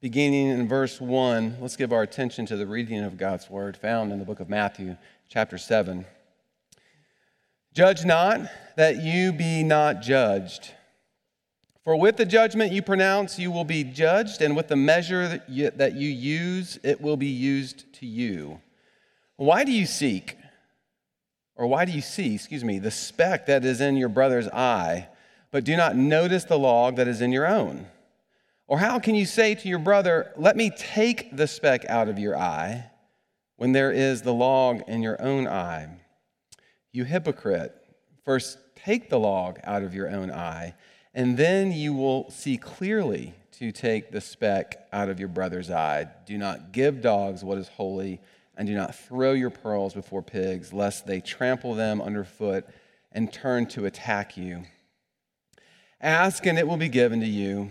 beginning in verse 1, let's give our attention to the reading of God's word found in the book of Matthew, chapter 7. Judge not that you be not judged. For with the judgment you pronounce, you will be judged, and with the measure that you, that you use, it will be used to you. Why do you seek, or why do you see, excuse me, the speck that is in your brother's eye, but do not notice the log that is in your own? Or how can you say to your brother, Let me take the speck out of your eye, when there is the log in your own eye? You hypocrite, first take the log out of your own eye, and then you will see clearly to take the speck out of your brother's eye. Do not give dogs what is holy, and do not throw your pearls before pigs, lest they trample them underfoot and turn to attack you. Ask, and it will be given to you.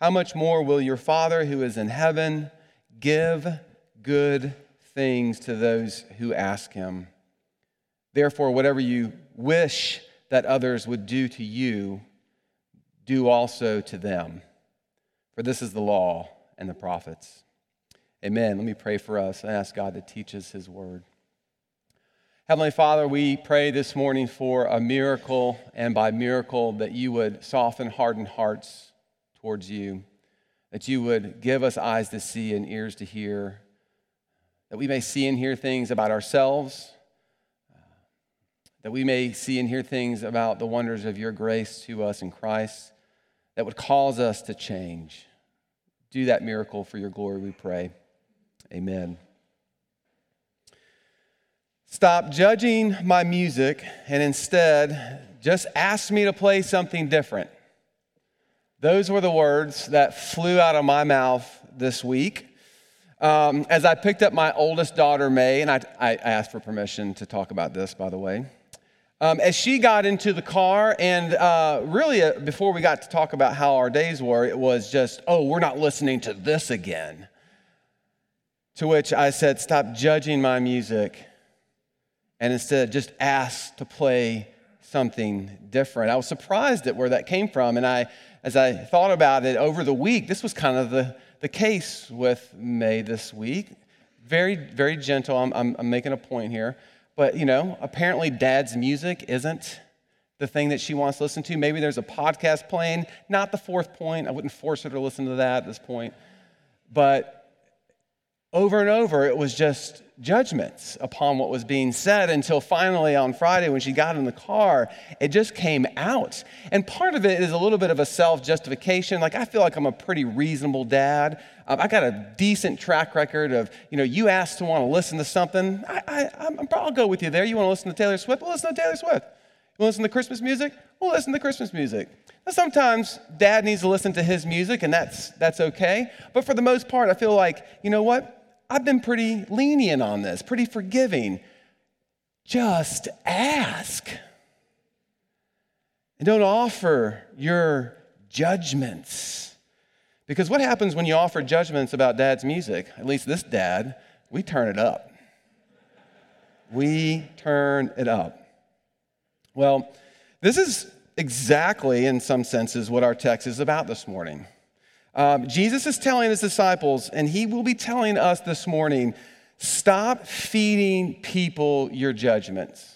how much more will your Father who is in heaven give good things to those who ask him? Therefore, whatever you wish that others would do to you, do also to them. For this is the law and the prophets. Amen. Let me pray for us. I ask God to teach us his word. Heavenly Father, we pray this morning for a miracle, and by miracle, that you would soften hardened hearts towards you, that you would give us eyes to see and ears to hear, that we may see and hear things about ourselves, that we may see and hear things about the wonders of your grace to us in Christ that would cause us to change. Do that miracle for your glory, we pray. Amen. Stop judging my music and instead just ask me to play something different. Those were the words that flew out of my mouth this week. Um, as I picked up my oldest daughter, May, and I, I, asked for permission to talk about this, by the way. Um, as she got into the car, and uh, really uh, before we got to talk about how our days were, it was just, oh, we're not listening to this again. To which I said, stop judging my music, and instead just ask to play something different. I was surprised at where that came from, and I as I thought about it over the week, this was kind of the, the case with May this week. Very, very gentle. I'm, I'm, I'm making a point here. But, you know, apparently dad's music isn't the thing that she wants to listen to. Maybe there's a podcast playing, not the fourth point. I wouldn't force her to listen to that at this point. But over and over, it was just judgments upon what was being said until finally on Friday, when she got in the car, it just came out. And part of it is a little bit of a self justification. Like, I feel like I'm a pretty reasonable dad. Um, I got a decent track record of, you know, you asked to want to listen to something. I, I, I'll go with you there. You want to listen to Taylor Swift? Well, listen to Taylor Swift. You want to listen to Christmas music? Well, listen to Christmas music. Now, sometimes dad needs to listen to his music, and that's, that's okay. But for the most part, I feel like, you know what? I've been pretty lenient on this, pretty forgiving. Just ask. And don't offer your judgments. Because what happens when you offer judgments about dad's music? At least this dad, we turn it up. We turn it up. Well, this is exactly, in some senses, what our text is about this morning. Um, Jesus is telling his disciples, and he will be telling us this morning stop feeding people your judgments.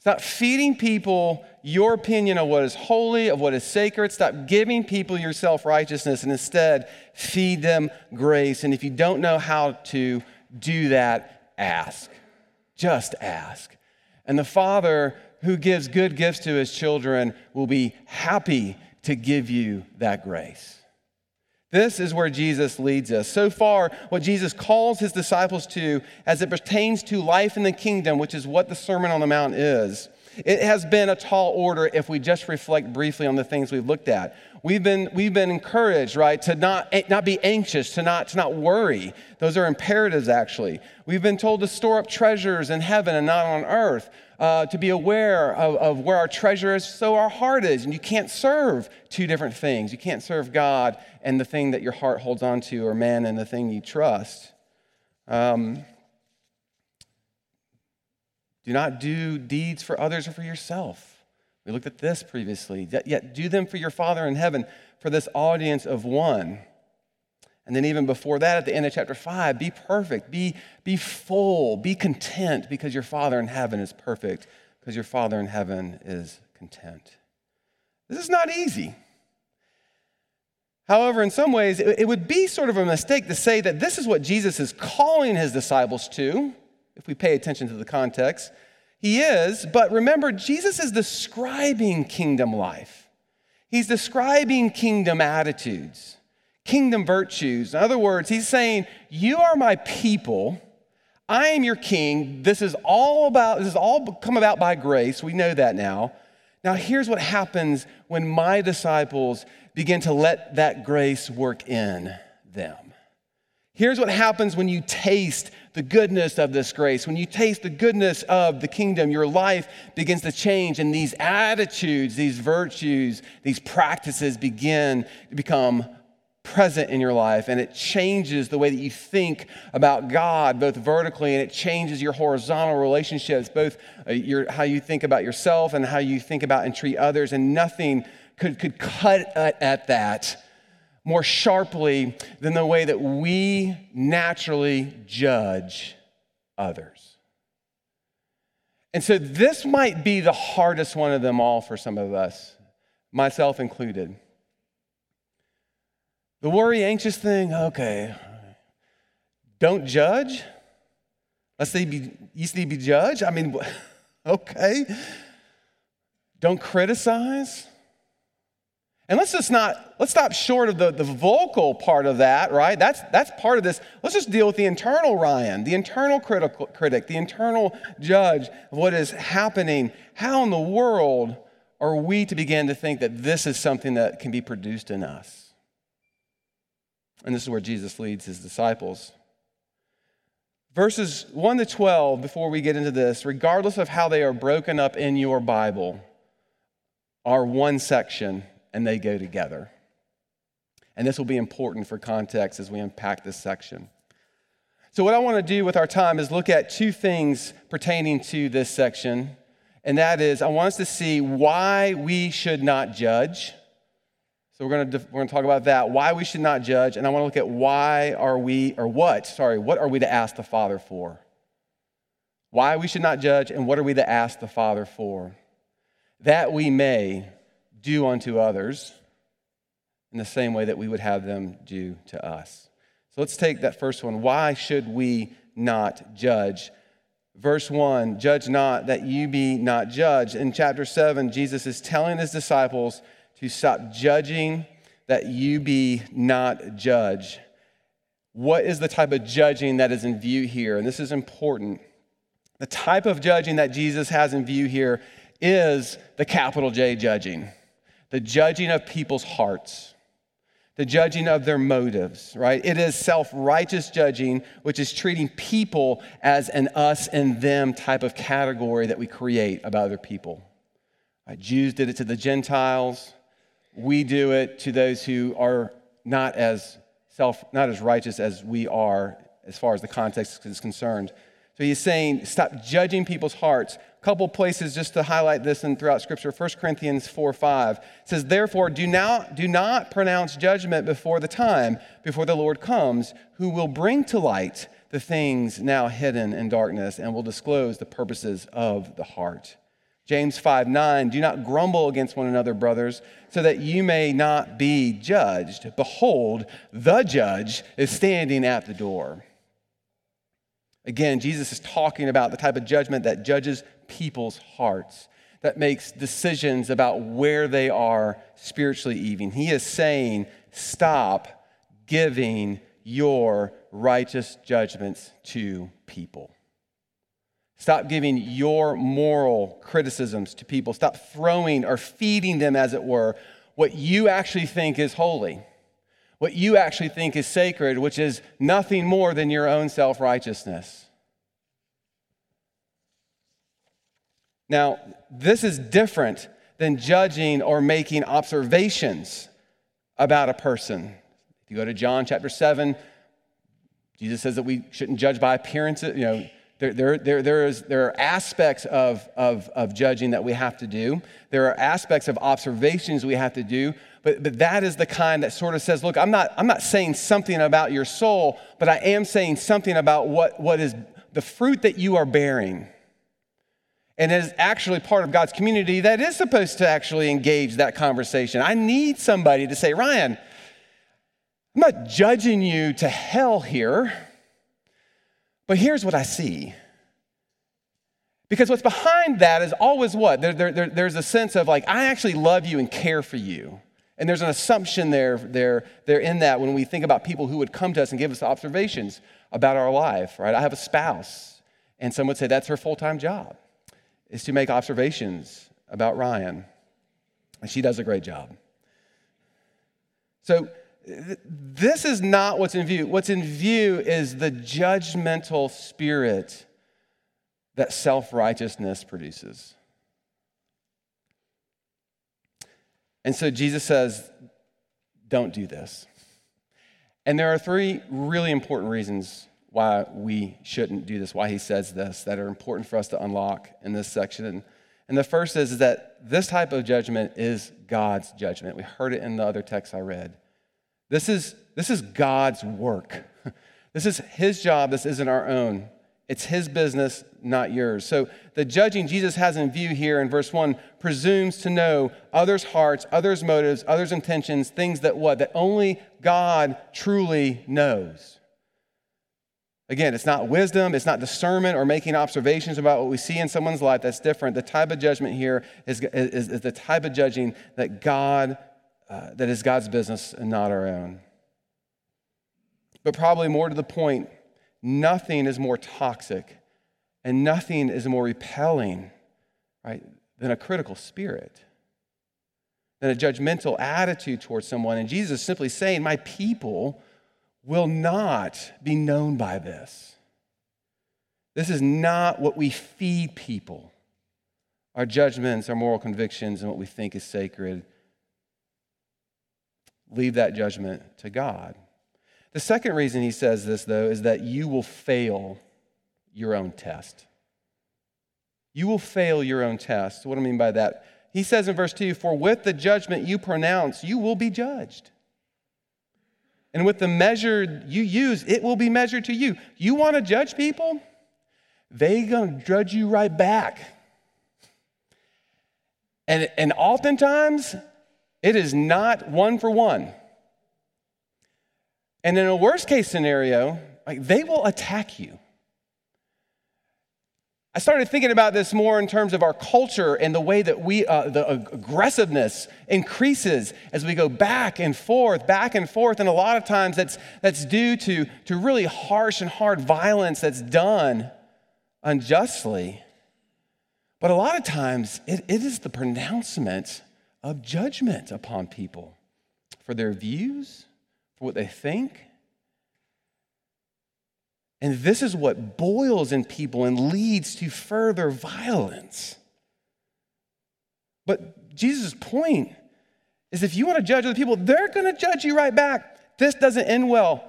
Stop feeding people your opinion of what is holy, of what is sacred. Stop giving people your self righteousness and instead feed them grace. And if you don't know how to do that, ask. Just ask. And the Father who gives good gifts to his children will be happy to give you that grace. This is where Jesus leads us. So far, what Jesus calls his disciples to as it pertains to life in the kingdom, which is what the Sermon on the Mount is, It has been a tall order if we just reflect briefly on the things we've looked at. We've been, we've been encouraged, right, to not, not be anxious, to not, to not worry. Those are imperatives, actually. We've been told to store up treasures in heaven and not on earth, uh, to be aware of, of where our treasure is, so our heart is. And you can't serve two different things. You can't serve God and the thing that your heart holds on to, or man and the thing you trust. Um, do not do deeds for others or for yourself. We looked at this previously. Yet do them for your Father in heaven, for this audience of one. And then, even before that, at the end of chapter 5, be perfect, be, be full, be content, because your Father in heaven is perfect, because your Father in heaven is content. This is not easy. However, in some ways, it would be sort of a mistake to say that this is what Jesus is calling his disciples to if we pay attention to the context. He is, but remember, Jesus is describing kingdom life. He's describing kingdom attitudes, kingdom virtues. In other words, he's saying, You are my people. I am your king. This is all about, this is all come about by grace. We know that now. Now, here's what happens when my disciples begin to let that grace work in them. Here's what happens when you taste the goodness of this grace, when you taste the goodness of the kingdom, your life begins to change, and these attitudes, these virtues, these practices begin to become present in your life and it changes the way that you think about God both vertically and it changes your horizontal relationships both uh, your, how you think about yourself and how you think about and treat others and nothing could, could cut at, at that more sharply than the way that we naturally judge others. And so, this might be the hardest one of them all for some of us, myself included. The worry, anxious thing, okay. Don't judge. Let's say be, easily be judged. I mean, okay. Don't criticize. And let's just not, let's stop short of the, the vocal part of that, right? That's, that's part of this. Let's just deal with the internal Ryan, the internal critical, critic, the internal judge of what is happening. How in the world are we to begin to think that this is something that can be produced in us? And this is where Jesus leads his disciples. Verses 1 to 12, before we get into this, regardless of how they are broken up in your Bible, are one section and they go together. And this will be important for context as we unpack this section. So, what I want to do with our time is look at two things pertaining to this section. And that is, I want us to see why we should not judge. So, we're going to, we're going to talk about that, why we should not judge. And I want to look at why are we, or what, sorry, what are we to ask the Father for? Why we should not judge, and what are we to ask the Father for? That we may do unto others in the same way that we would have them do to us. So let's take that first one. Why should we not judge? Verse 1 Judge not that you be not judged. In chapter 7, Jesus is telling his disciples to stop judging that you be not judged. What is the type of judging that is in view here? And this is important. The type of judging that Jesus has in view here is the capital J judging the judging of people's hearts, the judging of their motives, right? It is self righteous judging, which is treating people as an us and them type of category that we create about other people. Jews did it to the Gentiles. We do it to those who are not as self, not as righteous as we are, as far as the context is concerned. So he's saying, stop judging people's hearts. A couple places just to highlight this and throughout scripture. 1 corinthians 4 5 says therefore do not do not pronounce judgment before the time before the lord comes who will bring to light the things now hidden in darkness and will disclose the purposes of the heart james 5 9 do not grumble against one another brothers so that you may not be judged behold the judge is standing at the door Again, Jesus is talking about the type of judgment that judges people's hearts, that makes decisions about where they are spiritually, even. He is saying, stop giving your righteous judgments to people. Stop giving your moral criticisms to people. Stop throwing or feeding them, as it were, what you actually think is holy, what you actually think is sacred, which is nothing more than your own self righteousness. Now, this is different than judging or making observations about a person. If you go to John chapter 7, Jesus says that we shouldn't judge by appearances. You know, there, there, there, there, is, there are aspects of, of, of judging that we have to do. There are aspects of observations we have to do. But, but that is the kind that sort of says, look, I'm not, I'm not saying something about your soul, but I am saying something about what, what is the fruit that you are bearing and is actually part of God's community that is supposed to actually engage that conversation. I need somebody to say, Ryan, I'm not judging you to hell here, but here's what I see. Because what's behind that is always what? There, there, there, there's a sense of like, I actually love you and care for you. And there's an assumption there, there, there in that when we think about people who would come to us and give us observations about our life, right? I have a spouse, and some would say that's her full time job is to make observations about Ryan. And she does a great job. So, this is not what's in view. What's in view is the judgmental spirit that self righteousness produces. And so Jesus says, don't do this. And there are three really important reasons why we shouldn't do this, why he says this, that are important for us to unlock in this section. And, the first is, is that this type of judgment is God's judgment. We heard it in the other text I read. This is, this is God's work. This is his job. This isn't our own. It's his business, not yours. So the judging Jesus has in view here in verse 1 presumes to know others' hearts, others' motives, others' intentions, things that what? That only God truly knows. Again, it's not wisdom, it's not discernment or making observations about what we see in someone's life that's different. The type of judgment here is, is, is the type of judging that God, uh, that is God's business and not our own. But probably more to the point, nothing is more toxic and nothing is more repelling, right, than a critical spirit, than a judgmental attitude towards someone. And Jesus is simply saying, My people will not be known by this. This is not what we feed people. Our judgments, our moral convictions, and what we think is sacred. Leave that judgment to God. The second reason he says this, though, is that you will fail your own test. You will fail your own test. What do I mean by that? He says in verse 2 For with the judgment you pronounce, you will be judged. And with the measure you use, it will be measured to you. You want to judge people? They're going to judge you right back. And, and oftentimes, it is not one for one. And in a worst case scenario, like they will attack you. I started thinking about this more in terms of our culture and the way that we, uh, the aggressiveness increases as we go back and forth, back and forth. And a lot of times that's, that's due to, to really harsh and hard violence that's done unjustly. But a lot of times it, it is the pronouncement of judgment upon people for their views, for what they think, and this is what boils in people and leads to further violence. But Jesus' point is if you want to judge other people, they're going to judge you right back. This doesn't end well.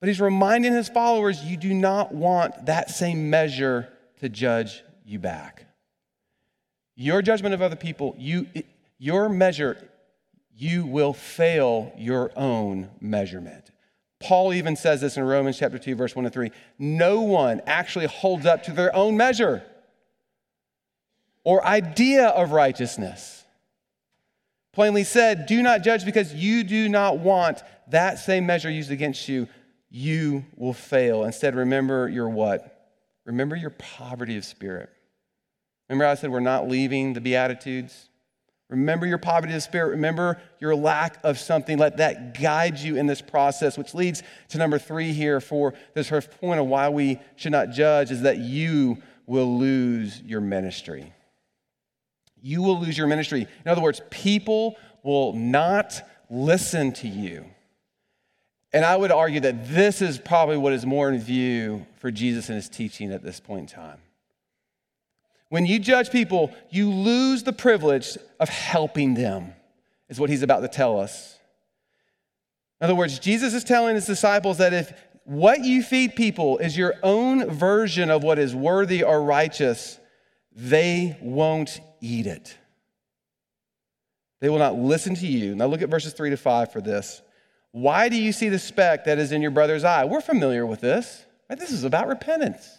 But he's reminding his followers you do not want that same measure to judge you back. Your judgment of other people, you, your measure, you will fail your own measurement. Paul even says this in Romans chapter 2, verse 1 to 3. No one actually holds up to their own measure or idea of righteousness. Plainly said, do not judge because you do not want that same measure used against you. You will fail. Instead, remember your what? Remember your poverty of spirit. Remember, I said we're not leaving the Beatitudes? Remember your poverty of spirit. Remember your lack of something. Let that guide you in this process, which leads to number three here for this first point of why we should not judge is that you will lose your ministry. You will lose your ministry. In other words, people will not listen to you. And I would argue that this is probably what is more in view for Jesus and his teaching at this point in time. When you judge people, you lose the privilege of helping them, is what he's about to tell us. In other words, Jesus is telling his disciples that if what you feed people is your own version of what is worthy or righteous, they won't eat it. They will not listen to you. Now look at verses 3 to 5 for this. Why do you see the speck that is in your brother's eye? We're familiar with this. Right? This is about repentance.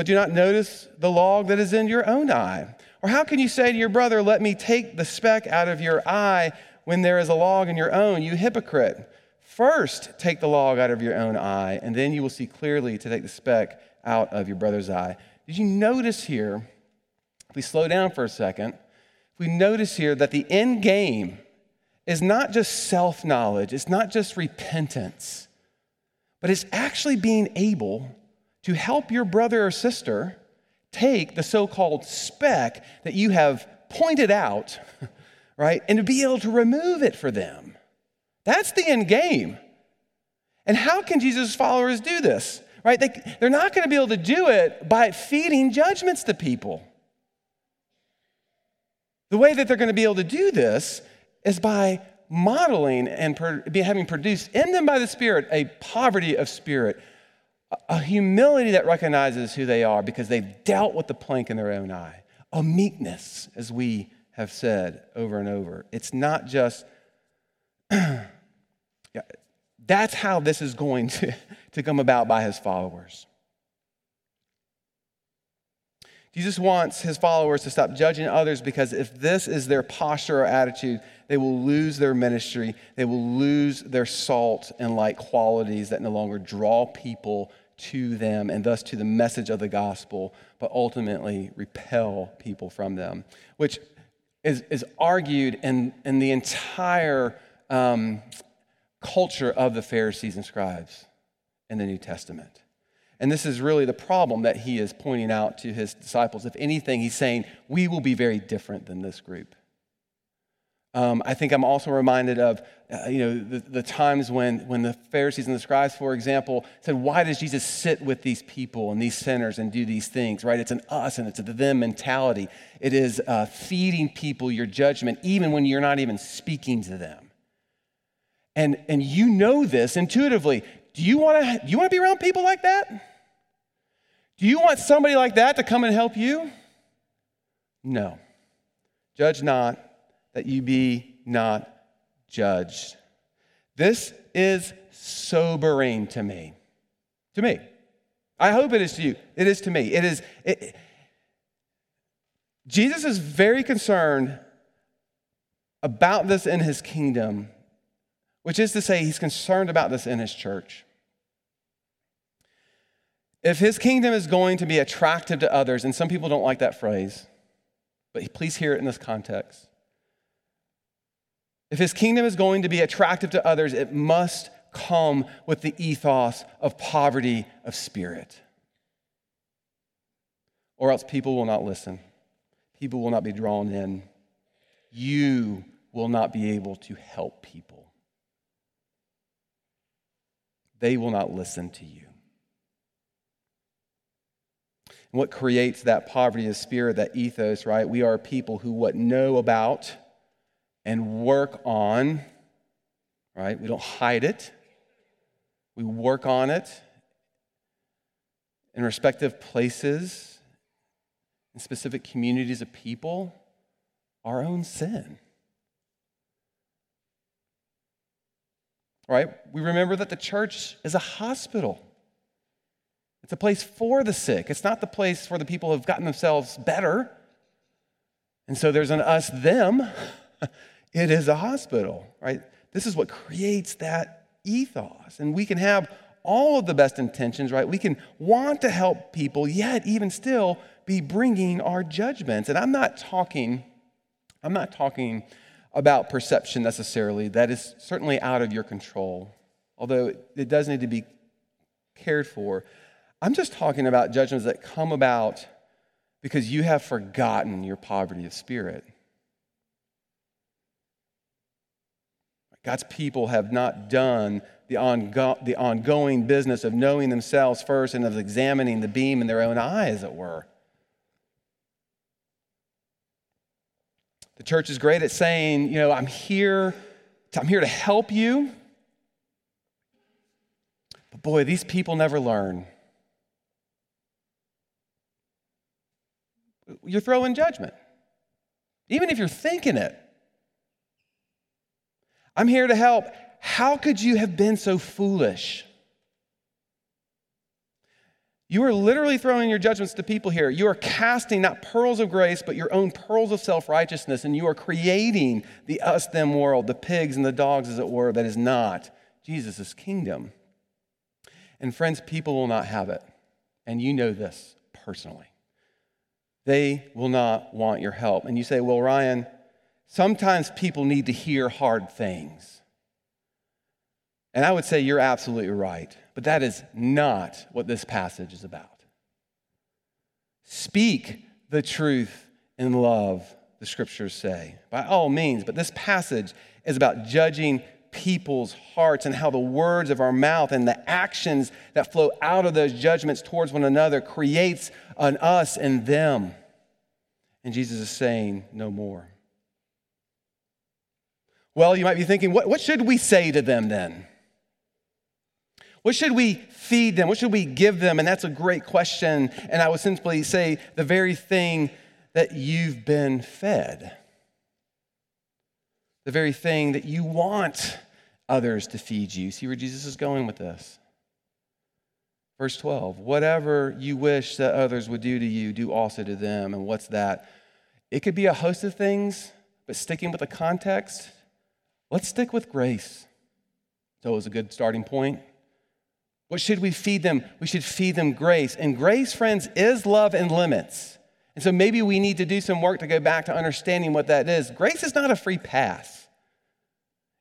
But do not notice the log that is in your own eye. Or how can you say to your brother, Let me take the speck out of your eye when there is a log in your own, you hypocrite? First, take the log out of your own eye, and then you will see clearly to take the speck out of your brother's eye. Did you notice here, if we slow down for a second, if we notice here that the end game is not just self knowledge, it's not just repentance, but it's actually being able to help your brother or sister take the so called speck that you have pointed out, right, and to be able to remove it for them. That's the end game. And how can Jesus' followers do this? Right? They, they're not going to be able to do it by feeding judgments to people. The way that they're going to be able to do this is by modeling and having produced in them by the Spirit a poverty of spirit, a humility that recognizes who they are because they've dealt with the plank in their own eye, a meekness, as we have said over and over. It's not just, that's how this is going to, to come about by his followers. Jesus wants his followers to stop judging others because if this is their posture or attitude, they will lose their ministry. They will lose their salt and light qualities that no longer draw people to them and thus to the message of the gospel, but ultimately repel people from them, which is, is argued in, in the entire um, culture of the Pharisees and scribes in the New Testament. And this is really the problem that he is pointing out to his disciples. If anything, he's saying, we will be very different than this group. Um, I think I'm also reminded of, uh, you know, the, the, times when, when the Pharisees and the scribes, for example, said, why does Jesus sit with these people and these sinners and do these things, right? It's an us and it's a them mentality. It is uh, feeding people your judgment, even when you're not even speaking to them. And, and you know this intuitively. Do you want to you want to be around people like that? Do you want somebody like that to come and help you? No. Judge not that you be not judged. This is sobering to me. To me. I hope it is to you. It is to me. It is. It, Jesus is very concerned about this in his kingdom, which is to say, he's concerned about this in his church. If his kingdom is going to be attractive to others, and some people don't like that phrase, but please hear it in this context. If his kingdom is going to be attractive to others, it must come with the ethos of poverty of spirit. Or else people will not listen, people will not be drawn in. You will not be able to help people, they will not listen to you. And what creates that poverty of spirit, that ethos, right? We are people who what know about and work on, right? We don't hide it. We work on it in respective places, in specific communities of people, our own sin. Right? We remember that the church is a hospital. It's a place for the sick. It's not the place for the people who have gotten themselves better. And so there's an us them. it is a hospital, right? This is what creates that ethos. And we can have all of the best intentions, right? We can want to help people, yet even still be bringing our judgments. And I'm not talking, I'm not talking about perception necessarily. That is certainly out of your control, although it does need to be cared for. I'm just talking about judgments that come about because you have forgotten your poverty of spirit. God's people have not done the, ongo- the ongoing business of knowing themselves first and of examining the beam in their own eye, as it were. The church is great at saying, you know, I'm here, to, I'm here to help you. But boy, these people never learn. You're throwing judgment, even if you're thinking it. I'm here to help. How could you have been so foolish? You are literally throwing your judgments to people here. You are casting not pearls of grace, but your own pearls of self righteousness, and you are creating the us them world, the pigs and the dogs, as it were, that is not Jesus' kingdom. And friends, people will not have it. And you know this personally. They will not want your help. And you say, well, Ryan, sometimes people need to hear hard things. And I would say you're absolutely right, but that is not what this passage is about. Speak the truth in love, the scriptures say, by all means, but this passage is about judging people's hearts and how the words of our mouth and the actions that flow out of those judgments towards one another creates an us and them. And Jesus is saying, no more. Well, you might be thinking, what, what should we say to them then? What should we feed them? What should we give them? And that's a great question. And I would simply say the very thing that you've been fed the very thing that you want others to feed you. See where Jesus is going with this? Verse 12, whatever you wish that others would do to you, do also to them. And what's that? It could be a host of things, but sticking with the context, let's stick with grace. So it was a good starting point. What should we feed them? We should feed them grace. And grace, friends, is love and limits. And so maybe we need to do some work to go back to understanding what that is. Grace is not a free pass.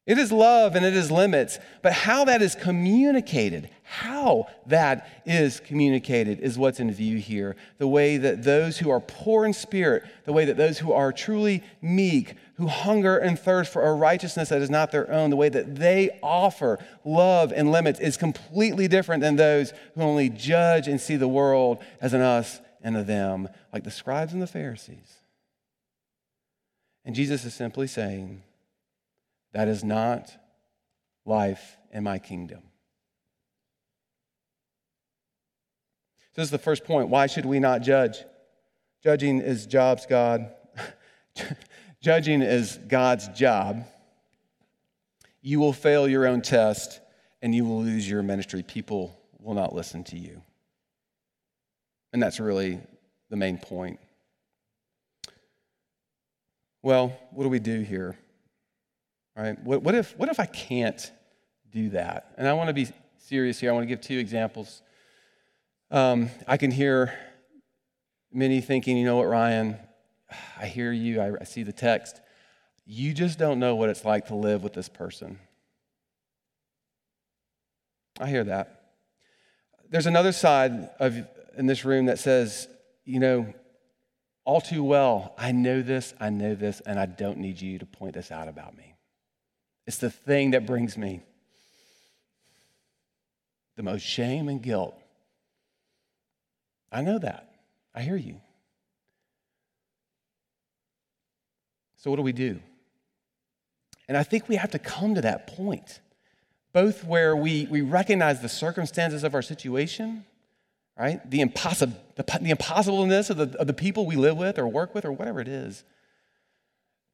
It is love and it is limits, but how that is communicated, how that is communicated is what's in view here. The way that those who are poor in spirit, the way that those who are truly meek, who hunger and thirst for a righteousness that is not their own, the way that they offer love and limits is completely different than those who only judge and see the world as an us and a them, like the scribes and the Pharisees. And Jesus is simply saying, that is not life in my kingdom. This is the first point. Why should we not judge? Judging is jobs God. Judging is God's job. You will fail your own test and you will lose your ministry. People will not listen to you. And that's really the main point. Well, what do we do here? Right? What, what, if, what if I can't do that? And I want to be serious here. I want to give two examples. Um, I can hear many thinking, you know what, Ryan, I hear you, I, I see the text. You just don't know what it's like to live with this person. I hear that. There's another side of in this room that says, you know, all too well, I know this, I know this, and I don't need you to point this out about me. It's the thing that brings me the most shame and guilt. I know that. I hear you. So, what do we do? And I think we have to come to that point, both where we, we recognize the circumstances of our situation, right? The, impossible, the, the impossibleness of the, of the people we live with or work with or whatever it is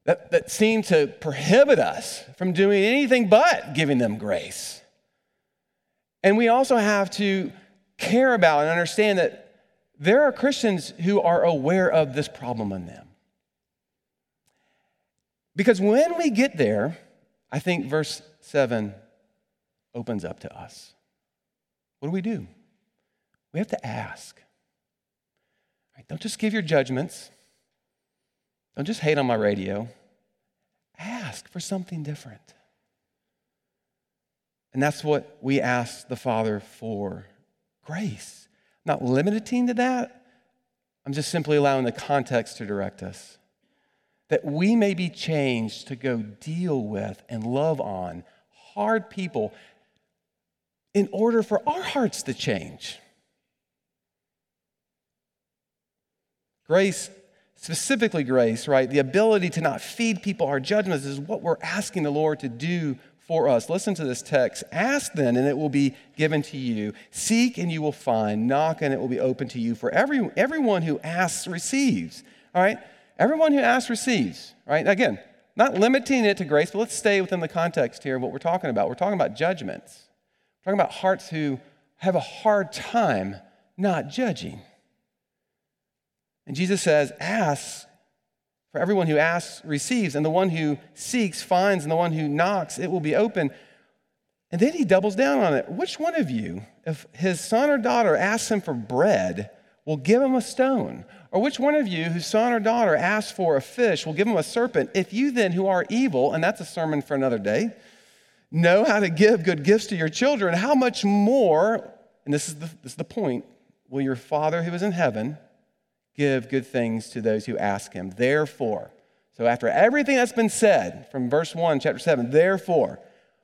that, that seem to prohibit us from doing anything but giving them grace. And we also have to care about and understand that there are Christians who are aware of this problem in them. Because when we get there, I think verse 7 opens up to us. What do we do? We have to ask. Right, don't just give your judgments. Don't just hate on my radio. Ask for something different. And that's what we ask the Father for grace. not limiting to that. I'm just simply allowing the context to direct us. That we may be changed to go deal with and love on hard people in order for our hearts to change. Grace, specifically grace, right? The ability to not feed people our judgments is what we're asking the Lord to do for us. Listen to this text. Ask then, and it will be given to you. Seek, and you will find. Knock, and it will be open to you. For every, everyone who asks receives. All right? Everyone who asks receives. Right? Again, not limiting it to grace, but let's stay within the context here of what we're talking about. We're talking about judgments. We're talking about hearts who have a hard time not judging. And Jesus says, Ask, for everyone who asks receives, and the one who seeks finds, and the one who knocks, it will be open. And then he doubles down on it. Which one of you, if his son or daughter asks him for bread, will give him a stone? Or which one of you, whose son or daughter asks for a fish, will give him a serpent? If you then, who are evil, and that's a sermon for another day, know how to give good gifts to your children, how much more, and this is the, this is the point, will your Father who is in heaven give good things to those who ask him. Therefore, so after everything that's been said from verse 1, chapter 7, therefore,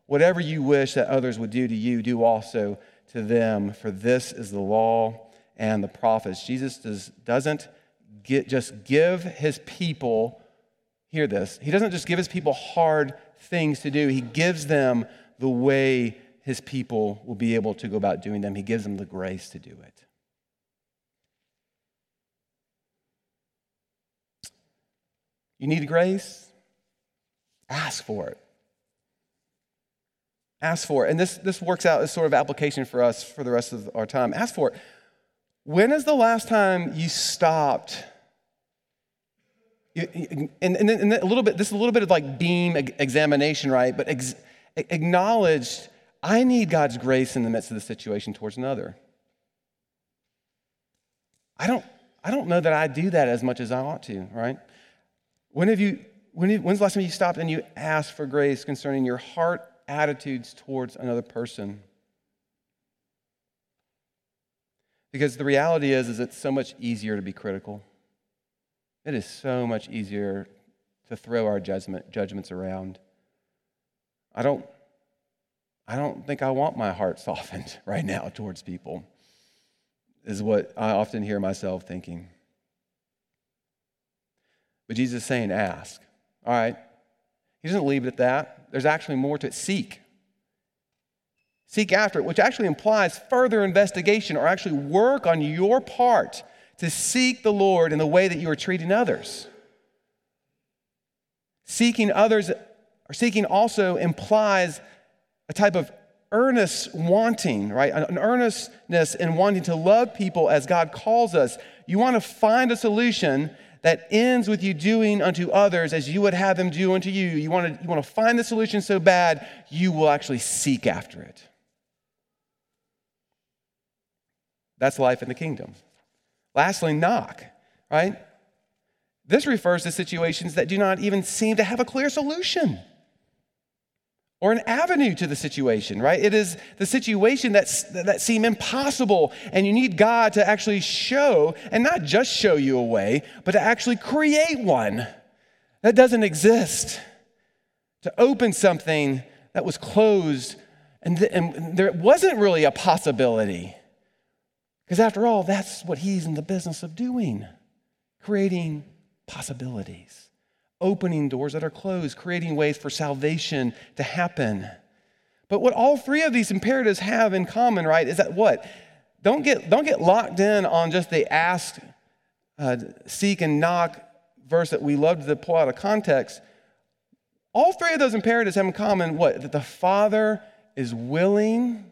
whatever you wish that others would do to you, do also to them, for this is the law and the prophets. Jesus does, doesn't get, just give his people, hear this, he doesn't just give his people hard things to do, he gives them the way his people will be able to go about doing them. He gives them the grace to do it. You need grace? Ask for it. Ask for it. And this, this works out as sort of application for us for the rest of our time. Ask for it. When is the last time you stopped? And, and, and, a little bit, this is a little bit of like beam examination, right? But ex, acknowledged, I need God's grace in the midst of the situation towards another. I don't, I don't know that I do that as much as I ought to, right? When have you, when you, when's the last time you stopped and you asked for grace concerning your heart attitudes towards another person? Because the reality is, is it's so much easier to be critical. It is so much easier to throw our judgment, judgments around. I don't, I don't think I want my heart softened right now towards people, is what I often hear myself thinking. But Jesus is saying, ask. All right. He doesn't leave it at that. There's actually more to it. Seek. Seek after it, which actually implies further investigation or actually work on your part to seek the Lord in the way that you are treating others. Seeking others or seeking also implies a type of earnest wanting, right? An earnestness in wanting to love people as God calls us. You want to find a solution that ends with you doing unto others as you would have them do unto you. You want to, you want to find the solution so bad, you will actually seek after it. That's life in the kingdom. Lastly, knock, right? This refers to situations that do not even seem to have a clear solution or an avenue to the situation, right? It is the situation that's, that seem impossible, and you need God to actually show, and not just show you a way, but to actually create one that doesn't exist, to open something that was closed, and, th- and there wasn't really a possibility. Because after all, that's what He's in the business of doing creating possibilities opening doors that are closed, creating ways for salvation to happen. But what all three of these imperatives have in common, right, is that what? Don't get, don't get locked in on just the ask, uh, seek, and knock verse that we love to pull out of context. All three of those imperatives have in common what? That the Father is willing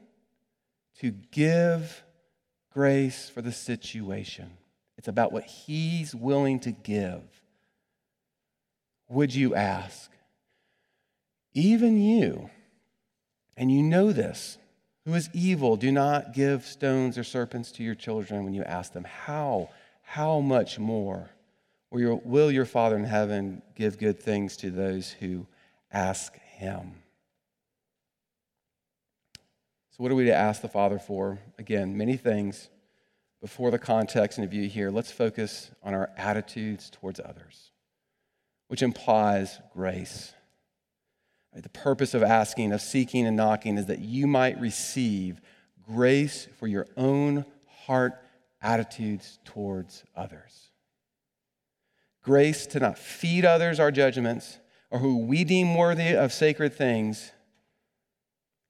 to give grace for the situation. It's about what He's willing to give would you ask? Even you, and you know this, who is evil, do not give stones or serpents to your children when you ask them. How? How much more will your, will your Father in heaven give good things to those who ask him? So, what are we to ask the Father for? Again, many things, before the context and view here, let's focus on our attitudes towards others, which implies grace. The purpose of asking, of seeking, and knocking is that you might receive grace for your own heart attitudes towards others. Grace to not feed others our judgments or who we deem worthy of sacred things.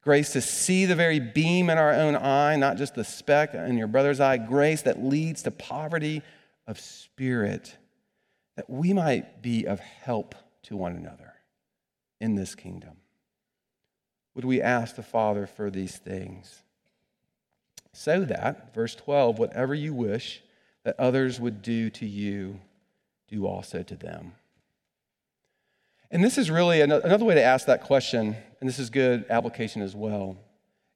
Grace to see the very beam in our own eye, not just the speck in your brother's eye. Grace that leads to poverty of spirit, that we might be of help to one another in this kingdom. Would we ask the Father for these things? So that, verse 12, whatever you wish that others would do to you, do also to them. And this is really another way to ask that question, and this is good application as well,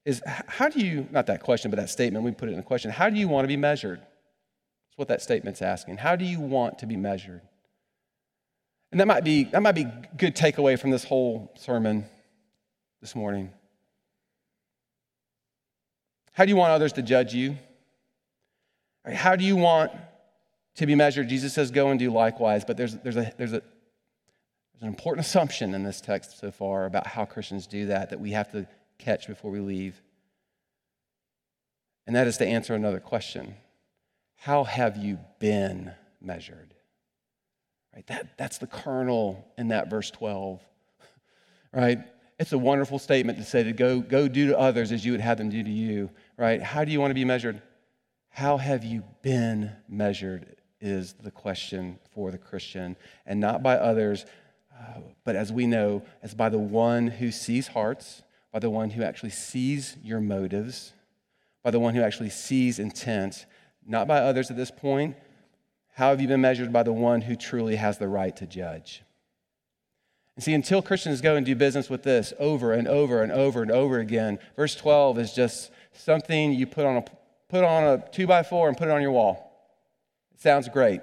is how do you, not that question, but that statement, we put it in a question, how do you want to be measured? That's what that statement's asking. How do you want to be measured? And that might be, that might be good takeaway from this whole sermon this morning. How do you want others to judge you? How do you want to be measured? Jesus says, go and do likewise. But there's, there's, a, there's, a, there's an important assumption in this text so far about how Christians do that that we have to catch before we leave. And that is to answer another question How have you been measured? Right? That, that's the kernel in that verse 12. Right? It's a wonderful statement to say to go, go do to others as you would have them do to you right? How do you want to be measured? How have you been measured is the question for the Christian, and not by others, uh, but as we know, as by the one who sees hearts, by the one who actually sees your motives, by the one who actually sees intent, not by others at this point. How have you been measured by the one who truly has the right to judge? And see, until Christians go and do business with this over and over and over and over again, verse 12 is just something you put on a, put on a two by four and put it on your wall. It sounds great.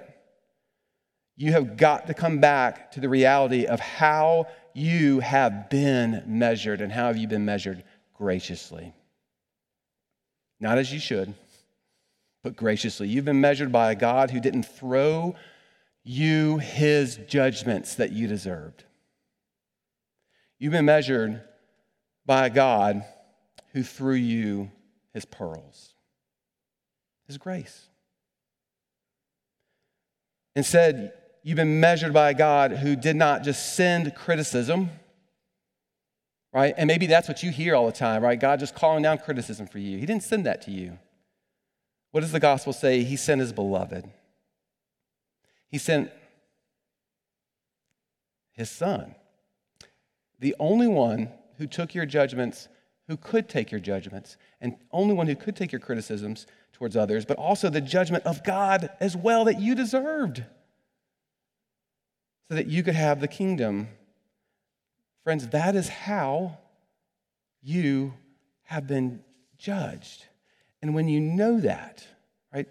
You have got to come back to the reality of how you have been measured and how have you been measured graciously. Not as you should, but graciously. You've been measured by a God who didn't throw you his judgments that you deserved. You've been measured by a God who threw you his pearls, his grace. Instead, you've been measured by a God who did not just send criticism, right? And maybe that's what you hear all the time, right? God just calling down criticism for you. He didn't send that to you. What does the gospel say? He sent his beloved. He sent his son, the only one who took your judgments who could take your judgments, and only one who could take your criticisms towards others, but also the judgment of God as well that you deserved, so that you could have the kingdom. Friends, that is how you have been judged. And when you know that, right,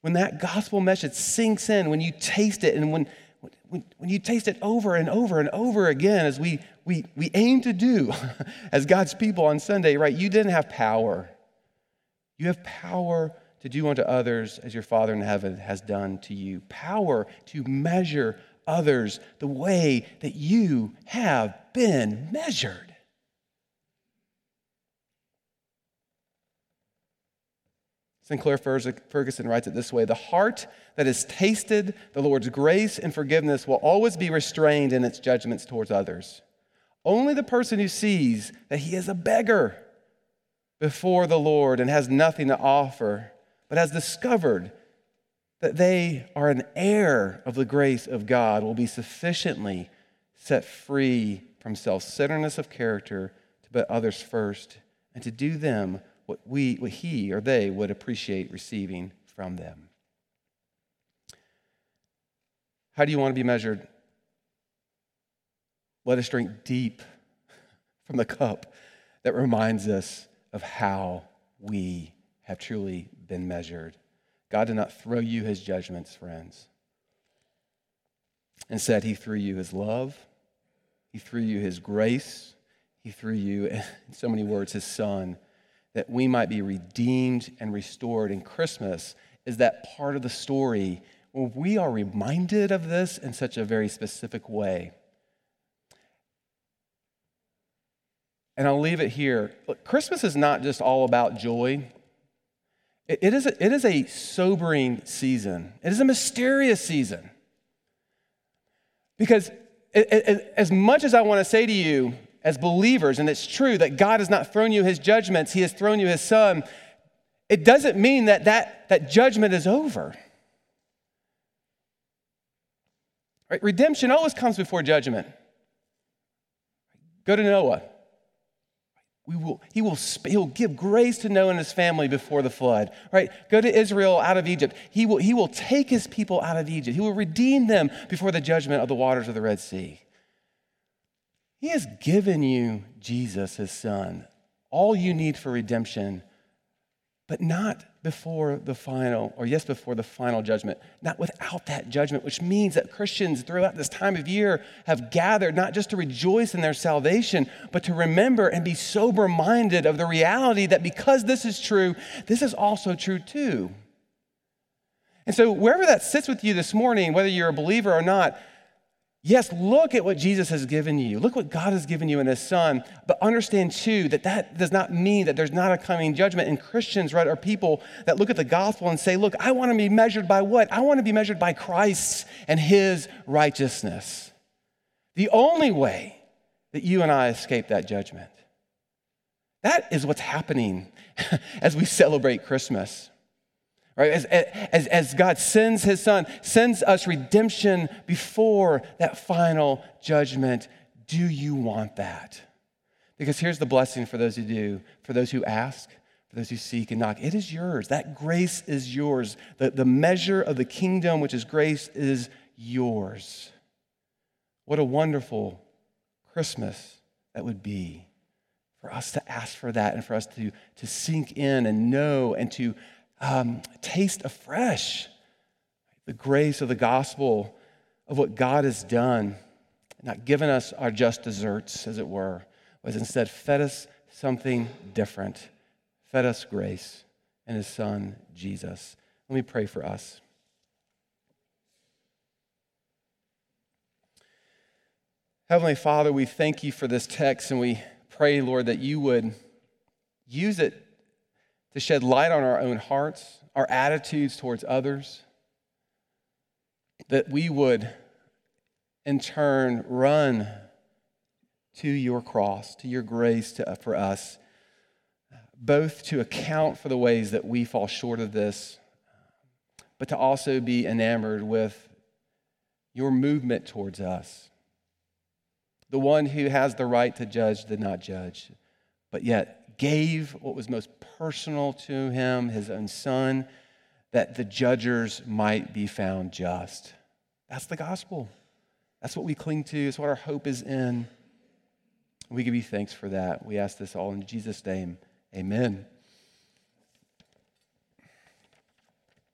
when that gospel message sinks in, when you taste it, and when when, when you taste it over and over and over again, as we, we, we aim to do as God's people on Sunday, right? You didn't have power. You have power to do unto others as your Father in heaven has done to you. Power to measure others the way that you have been measured. Sinclair Ferguson writes it this way The heart that has tasted the Lord's grace and forgiveness will always be restrained in its judgments towards others. Only the person who sees that he is a beggar before the Lord and has nothing to offer, but has discovered that they are an heir of the grace of God, will be sufficiently set free from self centeredness of character to put others first and to do them what, we, what he or they would appreciate receiving from them. How do you want to be measured? Let us drink deep from the cup that reminds us of how we have truly been measured. God did not throw you his judgments, friends. Instead, he threw you his love, he threw you his grace, he threw you, in so many words, his son that we might be redeemed and restored. And Christmas is that part of the story where we are reminded of this in such a very specific way. And I'll leave it here. Look, Christmas is not just all about joy. It, it, is a, it is a sobering season. It is a mysterious season. Because it, it, as much as I want to say to you, as believers, and it's true that God has not thrown you his judgments, he has thrown you his son, it doesn't mean that that, that judgment is over. Right? Redemption always comes before judgment. Go to Noah. We will, he will he'll give grace to Noah and his family before the flood. Right? Go to Israel out of Egypt. He will, he will take his people out of Egypt. He will redeem them before the judgment of the waters of the Red Sea. He has given you Jesus, his son, all you need for redemption, but not before the final, or yes, before the final judgment, not without that judgment, which means that Christians throughout this time of year have gathered not just to rejoice in their salvation, but to remember and be sober minded of the reality that because this is true, this is also true too. And so, wherever that sits with you this morning, whether you're a believer or not, Yes, look at what Jesus has given you. Look what God has given you in His Son. But understand too that that does not mean that there's not a coming judgment. And Christians, right, are people that look at the gospel and say, Look, I want to be measured by what? I want to be measured by Christ and His righteousness. The only way that you and I escape that judgment. That is what's happening as we celebrate Christmas. Right? As, as, as God sends his son, sends us redemption before that final judgment. Do you want that? Because here's the blessing for those who do, for those who ask, for those who seek and knock. It is yours. That grace is yours. The, the measure of the kingdom, which is grace, is yours. What a wonderful Christmas that would be for us to ask for that and for us to, to sink in and know and to um, taste afresh the grace of the gospel of what God has done, not given us our just desserts, as it were, but instead fed us something different, fed us grace and his son, Jesus. Let me pray for us. Heavenly Father, we thank you for this text and we pray, Lord, that you would use it to shed light on our own hearts, our attitudes towards others, that we would in turn run to your cross, to your grace to, for us, both to account for the ways that we fall short of this, but to also be enamored with your movement towards us. The one who has the right to judge did not judge, but yet gave what was most personal to him, his own son, that the judges might be found just. That's the gospel. That's what we cling to. It's what our hope is in. We give you thanks for that. We ask this all in Jesus' name. Amen.